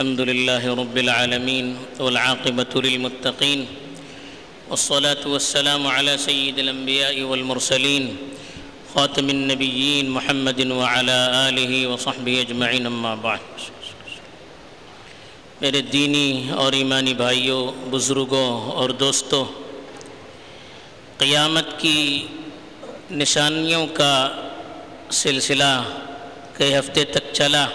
الحمد لله رب العالمين والعاقبة للمتقين والصلاة والسلام على سيد الأنبياء والمرسلين خاتم النبيين محمد وعلى آله وصحبه أجمعين أما بعد. میرے دینی اور ایمانی بھائیوں بزرگوں اور دوستوں قیامت کی نشانیوں کا سلسلہ کئی ہفتے تک چلا۔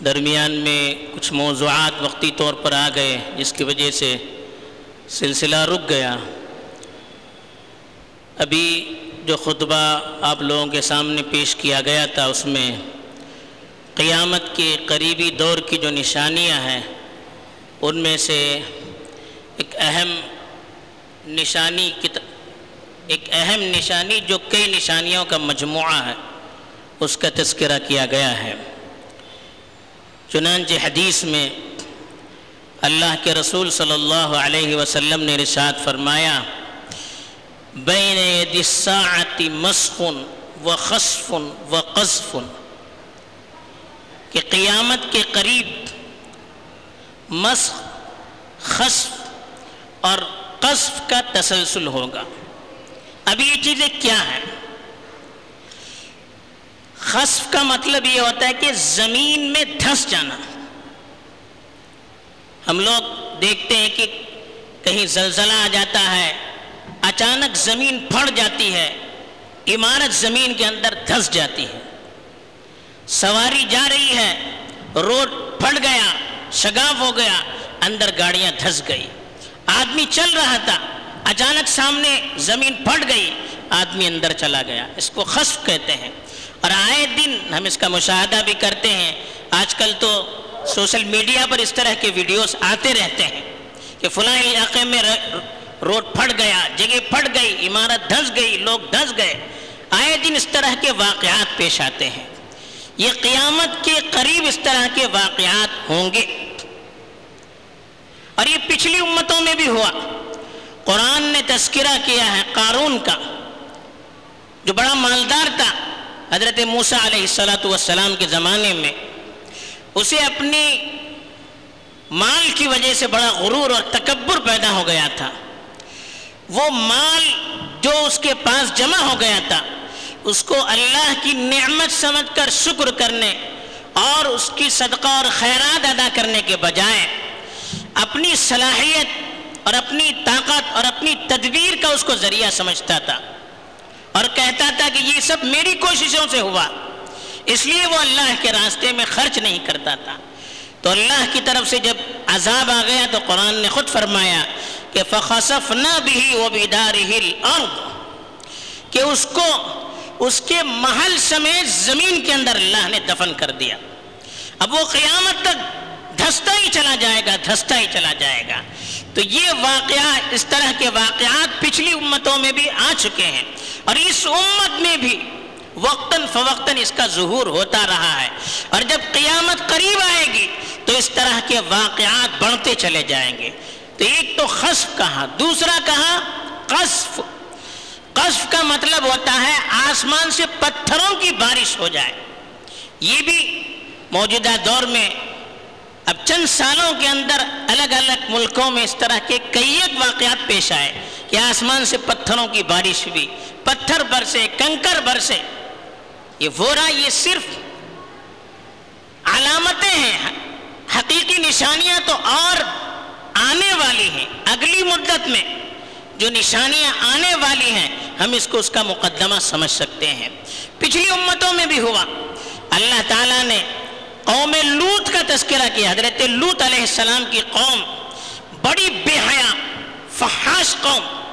درمیان میں کچھ موضوعات وقتی طور پر آ گئے، جس کی وجہ سے سلسلہ رک گیا۔ ابھی جو خطبہ آپ لوگوں کے سامنے پیش کیا گیا تھا، اس میں قیامت کے قریبی دور کی جو نشانیاں ہیں، ان میں سے ایک اہم نشانی ایک اہم نشانی جو کئی نشانیوں کا مجموعہ ہے، اس کا تذکرہ کیا گیا ہے۔ چنانچہ حدیث میں اللہ کے رسول صلی اللہ علیہ وسلم نے رشاد فرمایا، بین ید الساعت و خصف و قذف، کہ قیامت کے قریب مسخ، خصف اور قذف کا تسلسل ہوگا۔ اب یہ چیزیں کیا ہیں؟ خصف کا مطلب یہ ہوتا ہے کہ زمین میں دھس جانا۔ ہم لوگ دیکھتے ہیں کہ کہیں زلزلہ آ جاتا ہے، اچانک زمین پھڑ جاتی ہے، عمارت زمین کے اندر دھس جاتی ہے۔ سواری جا رہی ہے، روڈ پھٹ گیا، شگاف ہو گیا، اندر گاڑیاں دھس گئی۔ آدمی چل رہا تھا، اچانک سامنے زمین پھٹ گئی، آدمی اندر چلا گیا۔ اس کو خصف کہتے ہیں۔ اور آئے دن ہم اس کا مشاہدہ بھی کرتے ہیں۔ آج کل تو سوشل میڈیا پر اس طرح کے ویڈیوز آتے رہتے ہیں کہ فلاں علاقے میں روڈ پھٹ گیا، جگہ پھٹ گئی، عمارت دھس گئی، لوگ دھس گئے۔ آئے دن اس طرح کے واقعات پیش آتے ہیں۔ یہ قیامت کے قریب اس طرح کے واقعات ہوں گے۔ اور یہ پچھلی امتوں میں بھی ہوا۔ قرآن نے تذکرہ کیا ہے قارون کا، جو بڑا مالدار تھا۔ حضرت موسیٰ علیہ السلاۃ والسلام کے زمانے میں اسے اپنی مال کی وجہ سے بڑا غرور اور تکبر پیدا ہو گیا تھا۔ وہ مال جو اس کے پاس جمع ہو گیا تھا، اس کو اللہ کی نعمت سمجھ کر شکر کرنے اور اس کی صدقہ اور خیرات ادا کرنے کے بجائے اپنی صلاحیت اور اپنی طاقت اور اپنی تدبیر کا اس کو ذریعہ سمجھتا تھا۔ اور کہتا تھا کہ یہ سب میری کوششوں سے ہوا۔ اس لیے وہ اللہ کے راستے میں خرچ نہیں کرتا تھا۔ تو اللہ کی طرف سے جب عذاب آ گیا تو قرآن نے خود فرمایا کہ فخصف نہ بھی وہ بیدار کہ اس کو، اس کے محل سمیت زمین کے اندر اللہ نے دفن کر دیا۔ اب وہ قیامت تک دھستا ہی چلا جائے گا، دھستا ہی چلا جائے گا۔ تو یہ واقعات اس طرح کے واقعات پچھلی امتوں میں بھی آ چکے ہیں۔ اور اس امت میں بھی وقتاً فوقتاً اس کا ظہور ہوتا رہا ہے۔ اور جب قیامت قریب آئے گی تو اس طرح کے واقعات بڑھتے چلے جائیں گے۔ تو ایک تو خصف کہا دوسرا کہا قصف۔ قصف کا مطلب ہوتا ہے آسمان سے پتھروں کی بارش ہو جائے۔ یہ بھی موجودہ دور میں اب چند سالوں کے اندر الگ الگ ملکوں میں اس طرح کے کئی واقعات پیش آئے۔ کہ آسمان سے پتھروں کی بارش ہوئی، پتھر برسے، کنکر برسے۔ یہ وورا یہ صرف علامتیں ہیں، حقیقی نشانیاں تو اور آنے والی ہیں۔ اگلی مدت میں جو نشانیاں آنے والی ہیں، ہم اس کو اس کا مقدمہ سمجھ سکتے ہیں۔ پچھلی امتوں میں بھی ہوا۔ اللہ تعالیٰ نے قوم لوت کا تذکرہ کیا۔ حضرت لوت علیہ السلام کی قوم بڑی بے حیا فحاش قوم۔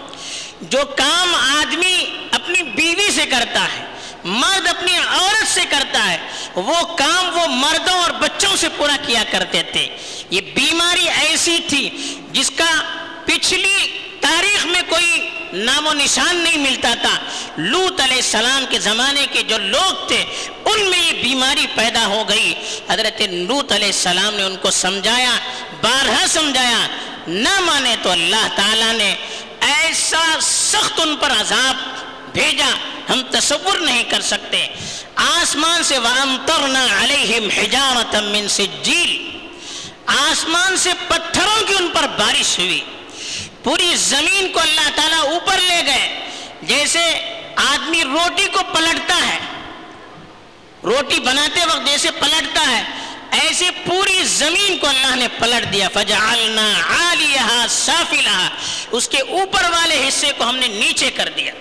جو کام آدمی اپنی بیوی سے کرتا ہے، مرد اپنی عورت سے کرتا ہے، وہ کام وہ مردوں اور بچوں سے پورا کیا کرتے تھے یہ بیماری ایسی تھی جس کا پچھلی تاریخ میں کوئی نام و نشان نہیں ملتا تھا۔ لوت علیہ السلام کے زمانے کے جو لوگ تھے، ان میں یہ بیماری پیدا ہو گئی۔ حضرت لوت علیہ السلام نے ان کو سمجھایا بارہ سمجھایا۔ نہ مانے تو اللہ تعالیٰ نے ایسا سخت ان پر عذاب بھیجا، ہم تصور نہیں کر سکتے۔ آسمان سے وَأَمْطَرْنَا عَلَيْهِمْ حِجَارَةً مِّن سِجِّيلٍ۔ آسمان سے پتھروں کی ان پر بارش ہوئی۔ پوری زمین کو اللہ تعالیٰ اوپر لے گئے۔ جیسے آدمی روٹی کو پلٹتا ہے۔ روٹی بناتے وقت جیسے پلٹتا ہے۔ ایسے پوری زمین کو اللہ نے پلٹ دیا، فجعلنا عالیہا سافلہا۔ اس کے اوپر والے حصے کو ہم نے نیچے کر دیا۔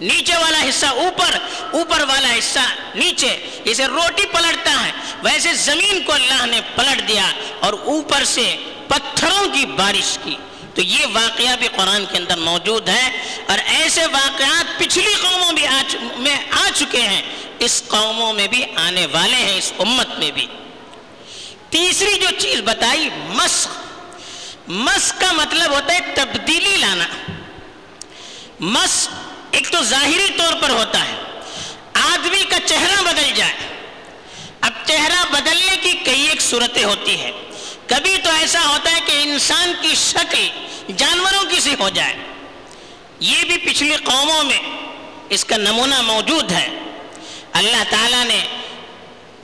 نیچے والا حصہ اوپر اوپر والا حصہ نیچے۔ جیسے روٹی پلٹتا ہے۔ ویسے زمین کو اللہ نے پلٹ دیا اور اوپر سے پتھروں کی بارش کی۔ تو یہ واقعہ بھی قرآن کے اندر موجود ہے۔ اور ایسے واقعات پچھلی قوموں بھی میں آ چکے ہیں۔ اس قوموں میں بھی آنے والے ہیں، اس امت میں بھی۔ تیسری جو چیز بتائی، مسخ۔ مسخ کا مطلب ہوتا ہے تبدیلی لانا۔ مسخ ایک تو ظاہری طور پر ہوتا ہے، آدمی کا چہرہ بدل جائے۔ اب چہرہ بدلنے کی کئی ایک صورتیں ہوتی ہیں۔ کبھی تو ایسا ہوتا ہے کہ انسان کی شکل جانوروں کی سی ہو جائے۔ یہ بھی پچھلی قوموں میں اس کا نمونہ موجود ہے۔ اللہ تعالیٰ نے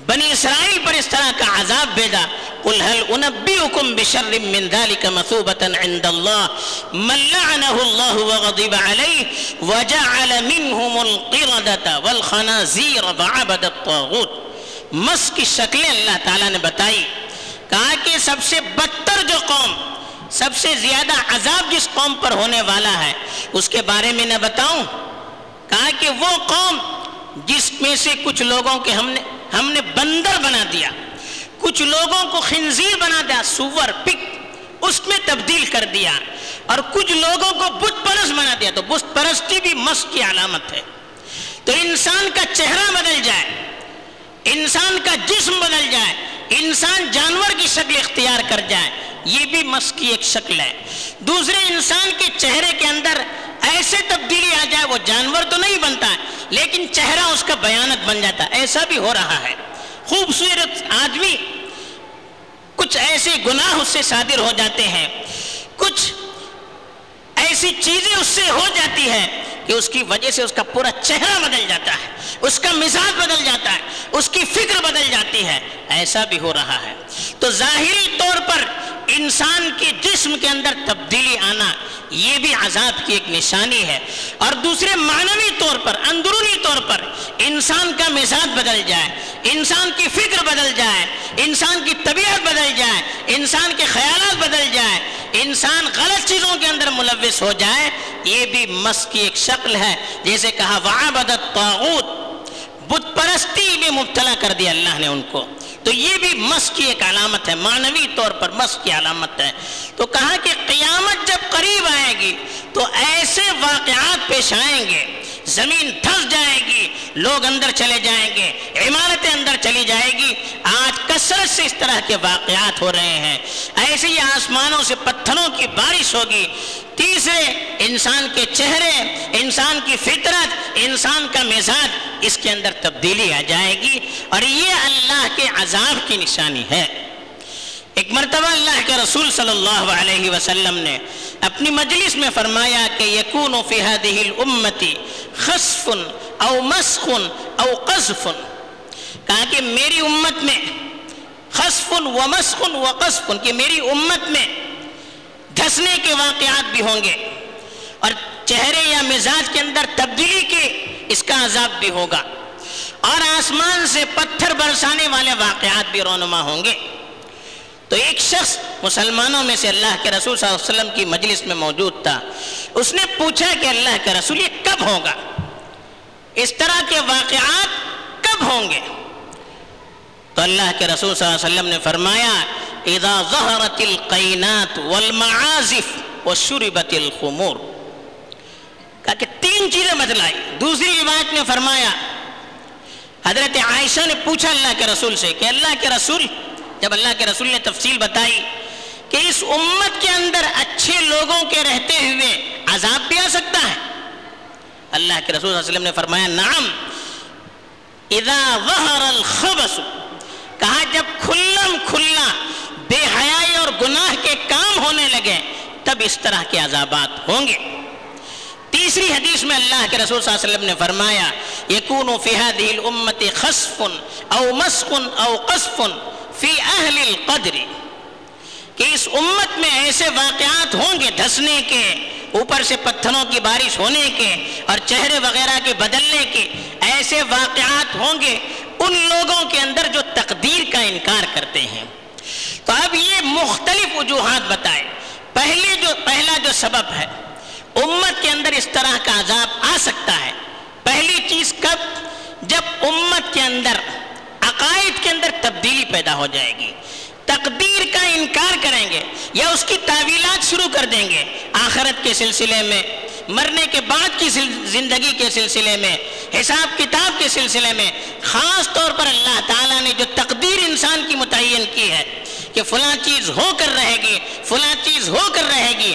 بنی اسرائیل پر اس طرح کا عذاب بھیجا، قل هل انبئكم بشر من ذلك مثوبة عند الله من لعنه الله وغضب عليه وجعل منهم القردة والخنازير وعبد الطاغوت۔ مس کی شکلیں اللہ تعالیٰ نے بتائی، کہا کہ سب سے بدتر جو قوم، سب سے زیادہ عذاب جس قوم پر ہونے والا ہے، اس کے بارے میں نہ بتاؤں، کہا کہ وہ قوم جس میں سے کچھ لوگوں کے ہم نے ہم نے بندر بنا دیا۔ کچھ لوگوں کو خنزیر بنا دیا، سور، پک، اس میں تبدیل کر دیا۔ اور کچھ لوگوں کو بت پرست بنا دیا۔ تو بت پرستی بھی مس کی علامت ہے۔ تو انسان کا چہرہ بدل جائے۔ انسان کا جسم بدل جائے۔ انسان جانور کی شکل اختیار کر جائے، یہ بھی مس کی ایک شکل ہے۔ دوسرے، انسان کے چہرے کے اندر ایسے تبدیلی آ جائے، وہ جانور تو نہیں بنتا ہے لیکن چہرہ اس کا بیانت بن جاتا ہے ایسا بھی ہو رہا ہے۔ خوبصورت آدمی کچھ ایسے گناہ اس سے صادر ہو جاتے ہیں، کچھ ایسی چیزیں اس سے ہو جاتی ہے کہ اس کی وجہ سے اس کا پورا چہرہ بدل جاتا ہے، اس کا مزاج بدل جاتا ہے، اس کی فکر بدل جاتی ہے۔ ایسا بھی ہو رہا ہے۔ تو ظاہری طور پر انسان کے جسم کے اندر تبدیلی آنا یہ بھی عذاب کی ایک نشانی ہے۔ اور دوسرے معنوی طور پر، اندرونی طور پر انسان کا مزاج بدل جائے، انسان کی فکر بدل جائے، انسان کی طبیعت بدل جائے، انسان کے خیالات بدل جائے۔ انسان غلط چیزوں کے اندر ملوث ہو جائے، یہ بھی مس کی ایک شکل ہے۔ جیسے کہا وعبدت طاغوت بت پرستی میں مبتلا کر دیا اللہ نے ان کو۔ تو یہ بھی مس کی ایک علامت ہے، معنوی طور پر مس کی علامت ہے۔ تو کہا کہ قیامت جب قریب آئے گی، تو ایسے واقعات پیش آئیں گے زمین تھس جائے گی، لوگ اندر چلے جائیں گے، عمارتیں اندر چلی جائے گی۔ آج کثرت سے اس طرح کے واقعات ہو رہے ہیں۔ ایسے ہی آسمانوں سے پتھروں کی بارش ہوگی۔ تیسرے، انسان کے چہرے، انسان کی فطرت، انسان کا مزاج اس کے اندر تبدیلی آ جائے گی۔ اور یہ اللہ کے عذاب کی نشانی ہے۔ ایک مرتبہ اللہ کے رسول صلی اللہ علیہ وسلم نے اپنی مجلس میں فرمایا کہ یکون فی هذه الامتی خصف او مسخ او قذف کہا کہ میری امت میں خصف و مسخ و قذف کہ میری امت میں دھسنے کے واقعات بھی ہوں گے اور چہرے یا مزاج کے اندر تبدیلی کے اس کا عذاب بھی ہوگا اور آسمان سے پتھر برسانے والے واقعات بھی رونما ہوں گے۔ تو ایک شخص مسلمانوں میں سے اللہ کے رسول صلی اللہ علیہ وسلم کی مجلس میں موجود تھا۔ اس نے پوچھا کہ اللہ کے رسول یہ کب ہوگا؟ اس طرح کے واقعات کب ہوں گے؟ تو اللہ کے رسول صلی اللہ علیہ وسلم نے فرمایا، اذا ظہرت القینات والمعازف وشربت الخمور. کہا کہ تین چیزیں بدلائی دوسری روایت میں فرمایا، حضرت عائشہ نے پوچھا اللہ کے رسول سے کہ اللہ کے رسول جب اللہ کے رسول نے تفصیل بتائی کہ اس امت کے اندر اچھے لوگوں کے رہتے ہوئے عذاب بھی آ سکتا ہے۔ اللہ کے رسول صلی اللہ علیہ وسلم نے فرمایا، نعم، اذا ظہر الخبس کہا جب کھلم کھلا، بے حیائی اور گناہ کے کام ہونے لگے، تب اس طرح کے عذابات ہوں گے۔ تیسری حدیث میں اللہ کے رسول صلی اللہ علیہ وسلم نے فرمایا یکون فی هذه الامه خصف او مسخ او قصف فی اہل القدر، کہ اس امت میں ایسے واقعات ہوں گے دھسنے کے، اوپر سے پتھروں کی بارش ہونے کے اور چہرے وغیرہ کے بدلنے کے، ایسے واقعات ہوں گے ان لوگوں کے اندر جو تقدیر کا انکار کرتے ہیں۔ تو اب یہ مختلف وجوہات بتائے پہلے جو، پہلا جو سبب ہے، امت کے اندر اس طرح کا عذاب آ سکتا ہے۔ پہلی چیز کب؟ جب امت کے اندر عقائد کے اندر تبدیلی پیدا ہو جائے گی۔ تقدیر کا انکار کریں گے یا اس کی تعویلات شروع کر دیں گے۔ آخرت کے سلسلے میں، مرنے کے بعد کی زندگی کے سلسلے میں، حساب کتاب کے سلسلے میں، خاص طور پر اللہ تعالیٰ نے جو تقدیر انسان کی متعین کی ہے کہ فلاں چیز ہو کر رہے گی، فلاں چیز ہو کر رہے گی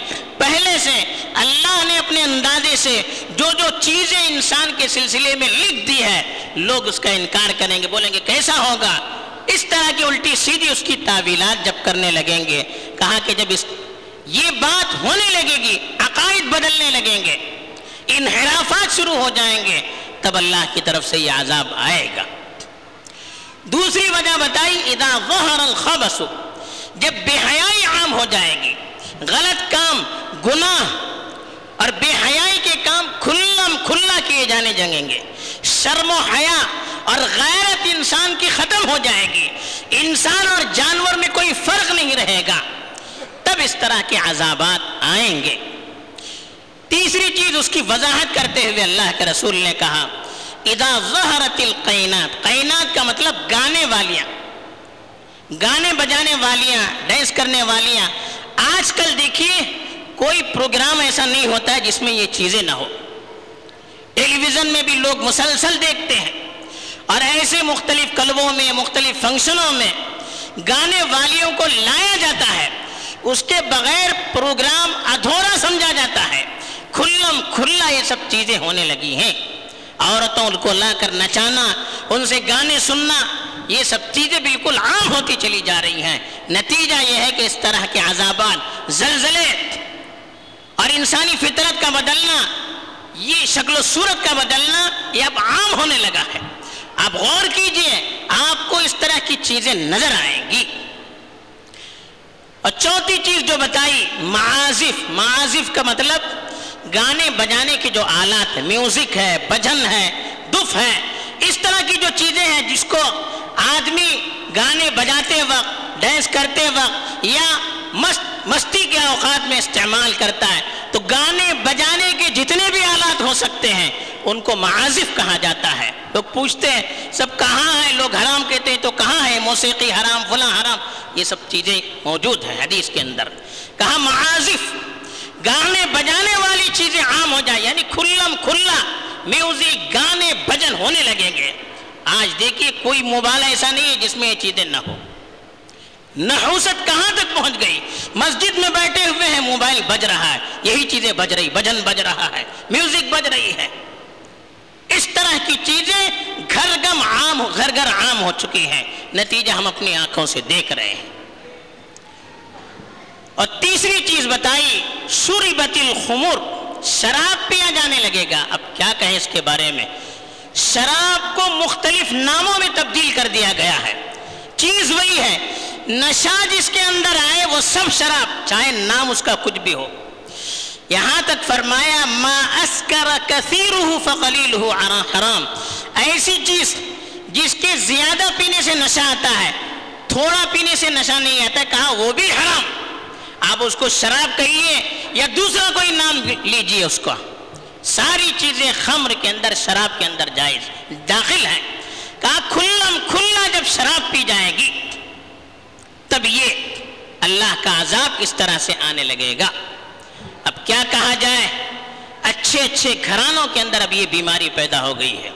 پہلے سے اللہ نے اپنے اندازے سے جو جو چیزیں انسان کے سلسلے میں لکھ دی ہے، لوگ اس کا انکار کریں گے، بولیں گے کیسا ہوگا؟ اس طرح کی الٹی سیدھی اس کی تعویلات جب کرنے لگیں گے، کہا کہ جب اس یہ بات ہونے لگے گی، عقائد بدلنے لگیں گے، انحرافات شروع ہو جائیں گے، تب اللہ کی طرف سے یہ عذاب آئے گا۔ دوسری وجہ بتائی، اذا ظہر الخبس جب بے حیائی عام ہو جائے گی غلط کام، گناہ اور بے حیائی کے کام کھلم کھلا کیے جانے جگیں گے۔ شرم و حیا اور غیرت انسان کی ختم ہو جائے گی۔ انسان اور جانور میں کوئی فرق نہیں رہے گا۔ تب اس طرح کے عذابات آئیں گے۔ تیسری چیز اس کی وضاحت کرتے ہوئے اللہ کے رسول نے کہا، اذا ظہرت القینات قینات کا مطلب گانے والیاں۔ گانے بجانے والیاں ڈینس کرنے والیاں آج کل دیکھیے، کوئی پروگرام ایسا نہیں ہوتا ہے جس میں یہ چیزیں نہ ہو۔ ٹیلی ویژن میں بھی لوگ مسلسل دیکھتے ہیں۔ اور ایسے مختلف کلبوں میں، مختلف فنکشنوں میں گانے والیوں کو لایا جاتا ہے۔ اس کے بغیر پروگرام ادھورا سمجھا جاتا ہے۔ کھلم کھلا یہ سب چیزیں ہونے لگی ہیں۔ عورتوں کو لا کر نچانا، ان سے گانے سننا یہ سب چیزیں بالکل عام ہوتی چلی جا رہی ہیں۔ نتیجہ یہ ہے کہ اس طرح کے عذابات، زلزلے اور انسانی فطرت کا بدلنا، یہ شکل و صورت کا بدلنا، یہ اب عام ہونے لگا ہے۔ آپ غور کیجیے، آپ کو اس طرح کی چیزیں نظر آئیں گی۔ اور چوتھی چیز جو بتائی، معازف۔ معازف کا مطلب گانے بجانے کے جو آلات، میوزک ہے، بجن ہے، دف ہے اس طرح کی جو چیزیں ہیں جس کو آدمی گانے بجاتے وقت، ڈانس کرتے وقت یا مست، مستی کے اوقات میں استعمال کرتا ہے، تو گانے بجانے کے جتنے بھی آلات ہو سکتے ہیں، ان کو معازف کہا جاتا ہے۔ لوگ پوچھتے ہیں، سب کہاں ہیں؟ لوگ حرام کہتے ہیں، تو کہاں ہے موسیقی حرام، فلاں حرام۔ یہ سب چیزیں موجود ہیں حدیث کے اندر۔ کہا معازف۔ گانے بجانے والی چیزیں عام ہو جائیں یعنی کھلم کھلا۔ میوزک گانے بجن ہونے لگیں گے۔ آج دیکھیے کوئی موبائل ایسا نہیں ہے جس میں یہ چیزیں نہ ہو نحوست کہاں تک پہنچ گئی؟ مسجد میں بیٹھے ہوئے ہیں، موبائل بج رہا ہے۔ یہی چیزیں بج رہی بجن بج رہا ہے، میوزک بج رہی ہے۔ اس طرح کی چیزیں گھر گم عام، گھر گھر عام ہو چکی ہیں۔ نتیجہ ہم اپنی آنکھوں سے دیکھ رہے ہیں۔ اور تیسری چیز بتائی سوری بتل خمور شراب پیا جانے لگے گا۔ اب کیا کہیں اس کے بارے میں؟ شراب کو مختلف ناموں میں تبدیل کر دیا گیا ہے۔ چیز وہی ہے، نشہ جس کے اندر آئے وہ سب شراب، چاہے نام اس کا کچھ بھی ہو۔ یہاں تک فرمایا، ما اسکر فقلیل حرام۔ ایسی چیز جس کے زیادہ پینے سے نشہ آتا ہے، تھوڑا پینے سے نشہ نہیں آتا، کہا وہ بھی حرام۔ آپ اس کو شراب کہیے یا دوسرا کوئی نام لیجیے اس کو ساری چیزیں خمر کے اندر، شراب کے اندر جائز داخل ہیں۔ کہا کھلم کھلا جب شراب پی جائے گی، تب یہ اللہ کا عذاب اس طرح سے آنے لگے گا۔ اب کیا کہا جائے؟ اچھے اچھے گھرانوں کے اندر اب یہ بیماری پیدا ہو گئی ہے۔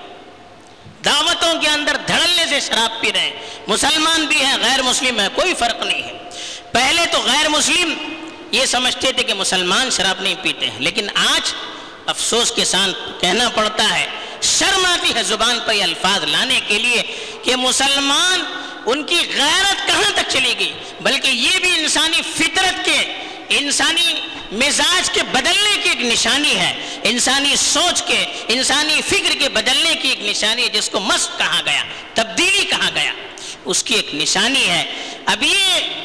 دعوتوں کے اندر دھڑلنے سے شراب پی رہے ہیں۔ مسلمان بھی ہیں، غیر مسلم ہے کوئی فرق نہیں ہے۔ پہلے تو غیر مسلم یہ سمجھتے تھے کہ مسلمان شراب نہیں پیتے ہیں، لیکن آج افسوس کے ساتھ کہنا پڑتا ہے شرم آتی ہے زبان پر یہ الفاظ لانے کے لیے کہ مسلمان ان کی غیرت کہاں تک چلی گئی؟ بلکہ یہ بھی انسانی فطرت کے، انسانی مزاج کے بدلنے کی ایک نشانی ہے، انسانی سوچ کے، انسانی فکر کے بدلنے کی ایک نشانی ہے جس کو مست کہا گیا، تبدیلی کہا گیا۔ اس کی ایک نشانی ہے۔ اب یہ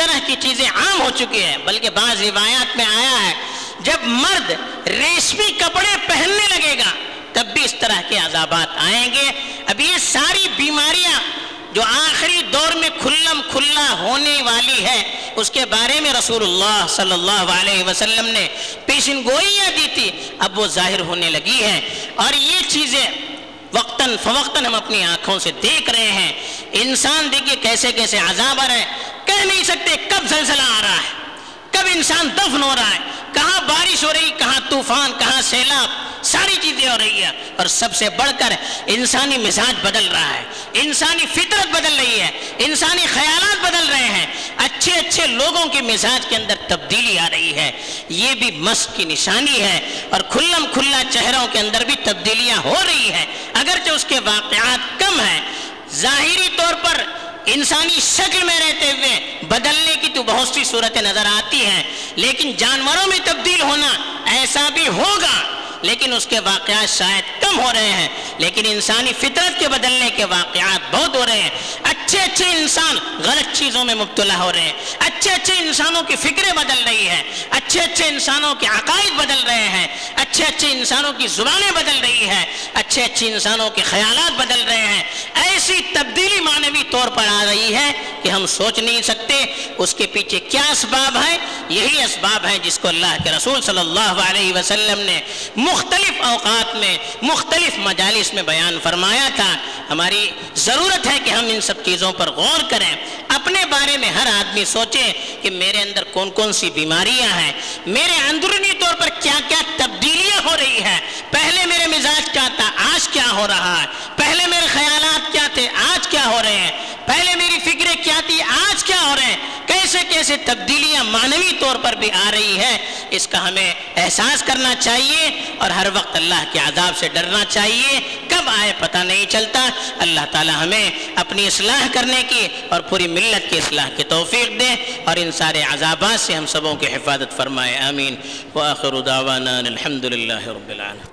طرح کی چیزیں عام ہو چکی ہیں، بلکہ بعض روایات میں آیا ہے، جب مرد ریشمی کپڑے پہننے لگے گا، تب بھی اس طرح کے عذابات آئیں گے۔ اب یہ ساری بیماریاں جو آخری دور میں کھلم کھلا ہونے والی ہے، اس کے بارے میں رسول اللہ صلی اللہ علیہ وسلم نے پیشن گوئیاں دی تھی۔ اب وہ ظاہر ہونے لگی ہے اور یہ چیزیں وقتاً فوقتاً ہم اپنی آنکھوں سے دیکھ رہے ہیں۔ انسان دیکھیے کیسے کیسے عذاب آ رہے ہیں کہہ نہیں سکتے کب زلزلہ آ رہا ہے، کب انسان دفن ہو رہا ہے، کہاں بارش ہو رہی، کہاں طوفان، کہاں سیلاب، ساری چیزیں ہو رہی ہے اور سب سے بڑھ کر انسانی مزاج بدل رہا ہے، انسانی فطرت بدل رہی ہے، انسانی خیالات بدل رہے ہیں۔ اچھے اچھے لوگوں کے مزاج کے اندر تبدیلی آ رہی ہے۔ یہ بھی مسق کی نشانی ہے اور کھلم کھلا چہروں کے اندر بھی تبدیلیاں ہو رہی ہیں۔ اگرچہ اس کے واقعات کم ہیں، ظاہری طور پر انسانی شکل میں رہتے ہوئے بدلنے کی تو بہت سی صورتیں نظر آتی ہیں، لیکن جانوروں میں تبدیل ہونا ایسا بھی ہوگا۔ لیکن اس کے واقعات شاید کم ہو رہے ہیں، لیکن انسانی فطرت کے بدلنے کے واقعات بہت ہو رہے ہیں۔ اچھے اچھے انسان غلط چیزوں میں مبتلا ہو رہے ہیں۔ اچھے اچھے انسانوں کی فکریں بدل رہی ہیں۔ اچھے اچھے انسانوں کے عقائد بدل رہے ہیں، اچھے اچھے انسانوں کی زبانیں بدل رہی ہیں، اچھے اچھے انسانوں کے خیالات بدل رہے ہیں۔ ایسی تبدیلی معنوی طور پر آ رہی ہے کہ ہم سوچ نہیں سکتے اس کے پیچھے کیا اسباب ہے یہی اسباب ہے جس کو اللہ کے رسول صلی اللہ علیہ وسلم نے مختلف اوقات میں، مختلف مجالس میں بیان فرمایا تھا۔ ہماری ضرورت ہے کہ ہم ان سب چیزوں پر غور کریں۔ اپنے بارے میں ہر آدمی سوچے کہ میرے اندر کون کون سی بیماریاں ہیں میرے اندرونی طور پر کیا کیا تبدیلیاں ہو رہی ہے پہلے میرے مزاج کیا تھا؟ آج کیا ہو رہا ہے؟ پہلے میرے خیالات کیا تھے؟ آج کیا ہو رہے ہیں؟ پہلے میری فکریں کیا تھی آج کیا ہو رہے ہیں؟ کیسے کیسے تبدیلیاں معنوی طور پر بھی آ رہی ہے اس کا ہمیں احساس کرنا چاہیے اور ہر وقت اللہ کے عذاب سے ڈرنا چاہیے۔ کب آئے پتہ نہیں چلتا۔ اللہ تعالی ہمیں اپنی اصلاح کرنے کی اور پوری ملت کی اصلاح کی توفیق دے اور ان سارے عذابات سے ہم سبوں کی حفاظت فرمائے، آمین۔ وآخر دعوانا الحمد للہ رب العالمين